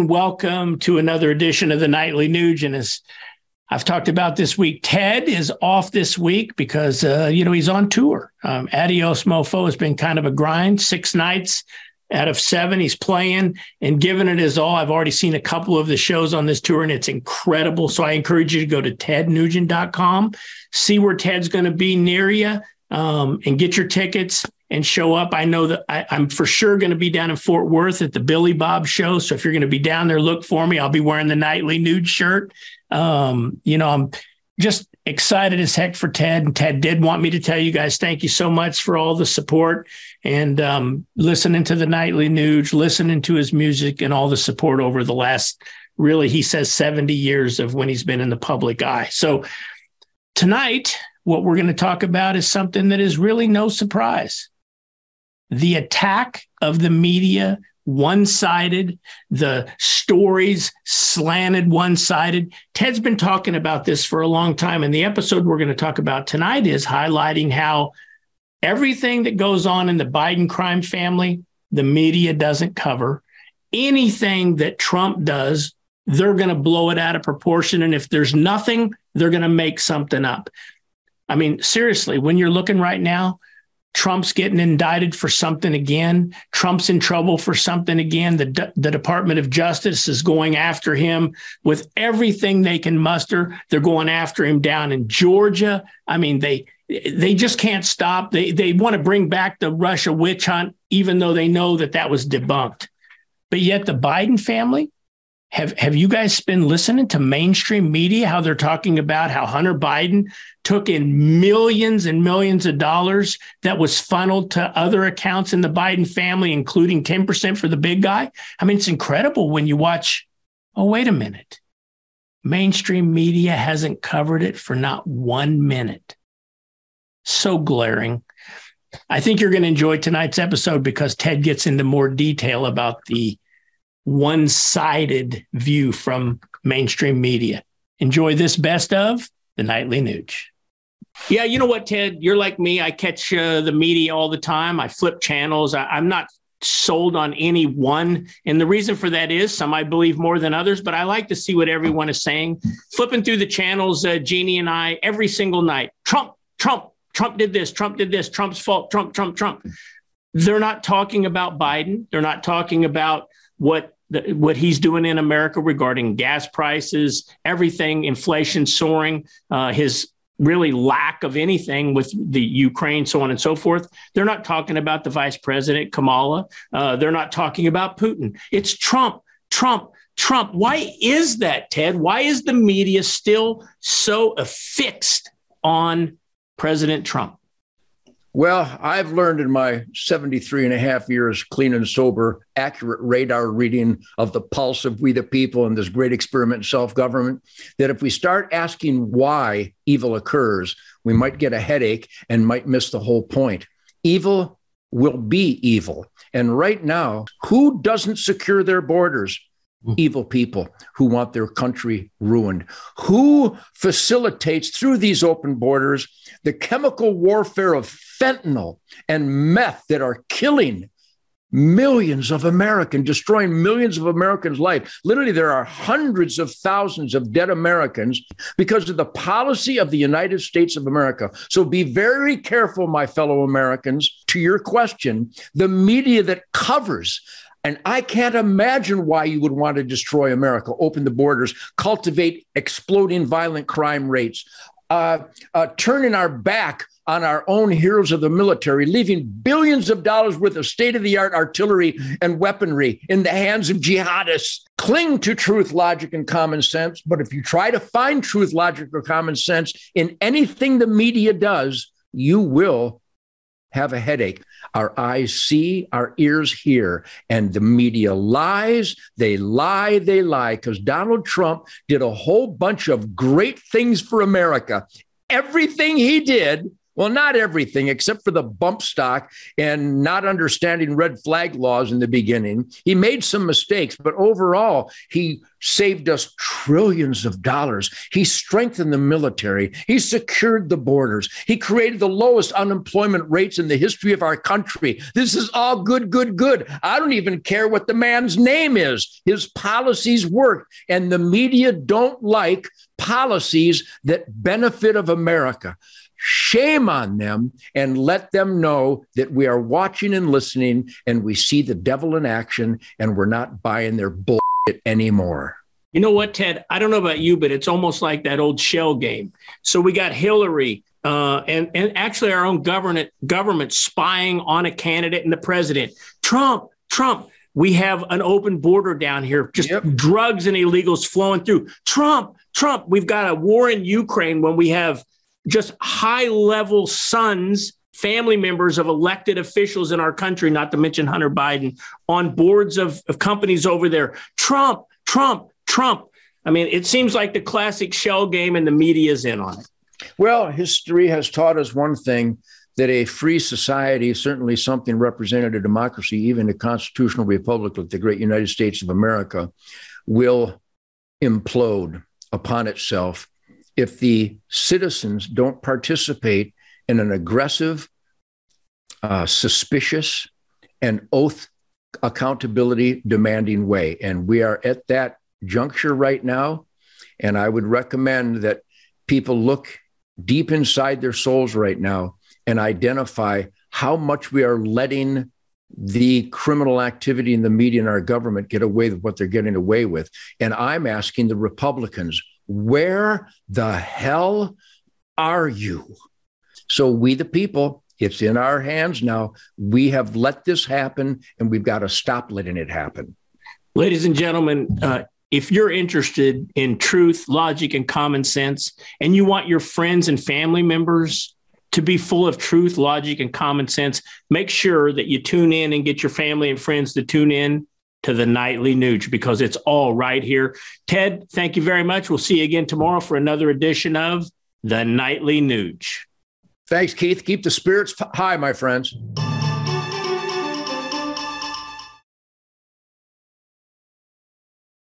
everyone. Welcome to another edition of the Nightly Nuge. And as I've talked about this week, Ted is off this week because, uh, you know, he's on tour. Um, Adios Mofo has been kind of a grind, six nights out of seven. He's playing and giving it his all. I've already seen a couple of the shows on this tour and it's incredible. So I encourage you to go to tednugent.com, see where Ted's going to be near you, um, and get your tickets and show up. I know that I, am for sure going to be down in Fort Worth at the Billy Bob show. So if you're going to be down there, look for me. I'll be wearing the nightly Nuge shirt. Um, you know, I'm just excited as heck for Ted. And Ted did want me to tell you guys thank you so much for all the support and um, listening to the nightly Nuge, listening to his music, and all the support over the last really, he says, 70 years of when he's been in the public eye. So tonight, what we're going to talk about is something that is really no surprise the attack of the media one sided, the stories slanted one sided. Ted's been talking about this for a long time. And the episode we're going to talk about tonight is highlighting how everything that goes on in the Biden crime family, the media doesn't cover. Anything that Trump does, they're going to blow it out of proportion. And if there's nothing, they're going to make something up. I mean, seriously, when you're looking right now, Trump's getting indicted for something again. Trump's in trouble for something again. The, the Department of Justice is going after him with everything they can muster. They're going after him down in Georgia. I mean, they they just can't stop. They they want to bring back the Russia witch hunt, even though they know that that was debunked. But yet, the Biden family have have you guys been listening to mainstream media how they're talking about how Hunter Biden took in millions and millions of dollars that was funneled to other accounts in the Biden family including 10% for the big guy? I mean it's incredible when you watch oh wait a minute. Mainstream media hasn't covered it for not 1 minute. So glaring. I think you're going to enjoy tonight's episode because Ted gets into more detail about the one sided view from mainstream media. Enjoy this best of the Nightly Nuge. Yeah, you know what, Ted? You're like me. I catch uh, the media all the time. I flip channels. I, I'm not sold on any one. And the reason for that is some I believe more than others, but I like to see what everyone is saying. Flipping through the channels, uh, Jeannie and I, every single night Trump, Trump, Trump did this, Trump did this, Trump's fault, Trump, Trump, Trump. They're not talking about Biden. They're not talking about what the, what he's doing in America regarding gas prices, everything, inflation soaring, uh, his really lack of anything with the Ukraine, so on and so forth. They're not talking about the vice president, Kamala. Uh, they're not talking about Putin. It's Trump, Trump, Trump. Why is that, Ted? Why is the media still so affixed on President Trump? Well, I've learned in my 73 and a half years clean and sober, accurate radar reading of the pulse of we the people and this great experiment self government that if we start asking why evil occurs, we might get a headache and might miss the whole point. Evil will be evil. And right now, who doesn't secure their borders? Mm. evil people who want their country ruined. Who facilitates through these open borders the chemical warfare of fentanyl and meth that are killing millions of Americans, destroying millions of Americans' life. Literally, there are hundreds of thousands of dead Americans because of the policy of the United States of America. So be very careful, my fellow Americans, to your question. The media that covers and I can't imagine why you would want to destroy America, open the borders, cultivate exploding violent crime rates, uh, uh, turning our back on our own heroes of the military, leaving billions of dollars worth of state of the art artillery and weaponry in the hands of jihadists. Cling to truth, logic, and common sense. But if you try to find truth, logic, or common sense in anything the media does, you will have a headache. Our eyes see, our ears hear, and the media lies. They lie, they lie, because Donald Trump did a whole bunch of great things for America. Everything he did Well, not everything, except for the bump stock and not understanding red flag laws in the beginning. He made some mistakes, but overall, he saved us trillions of dollars. He strengthened the military. He secured the borders. He created the lowest unemployment rates in the history of our country. This is all good, good, good. I don't even care what the man's name is. His policies work, and the media don't like policies that benefit of America. Shame on them and let them know that we are watching and listening and we see the devil in action and we're not buying their bullshit anymore. You know what, Ted? I don't know about you, but it's almost like that old shell game. So we got Hillary uh, and and actually our own government government spying on a candidate and the president. Trump, Trump. We have an open border down here, just yep. drugs and illegals flowing through. Trump, Trump. We've got a war in Ukraine when we have just high level sons family members of elected officials in our country, not to mention Hunter Biden, on boards of, of companies over there. Trump, Trump, Trump. I mean, it seems like the classic shell game, and the media's in on it. Well, history has taught us one thing that a free society, certainly something represented a democracy, even a constitutional republic like the great United States of America, will implode upon itself if the citizens don't participate in an aggressive, uh, suspicious, and oath accountability demanding way. And we are at that juncture right now. And I would recommend that people look deep inside their souls right now and identify how much we are letting the criminal activity in the media and our government get away with what they're getting away with. And I'm asking the Republicans, where the hell are you? So, we the people, it's in our hands now. We have let this happen and we've got to stop letting it happen. Ladies and gentlemen, uh, if you're interested in truth, logic, and common sense, and you want your friends and family members to be full of truth, logic, and common sense, make sure that you tune in and get your family and friends to tune in to the nightly Nuge because it's all right here. Ted, thank you very much. We'll see you again tomorrow for another edition of the Nightly Nuge. Thanks, Keith. Keep the spirits high, my friends.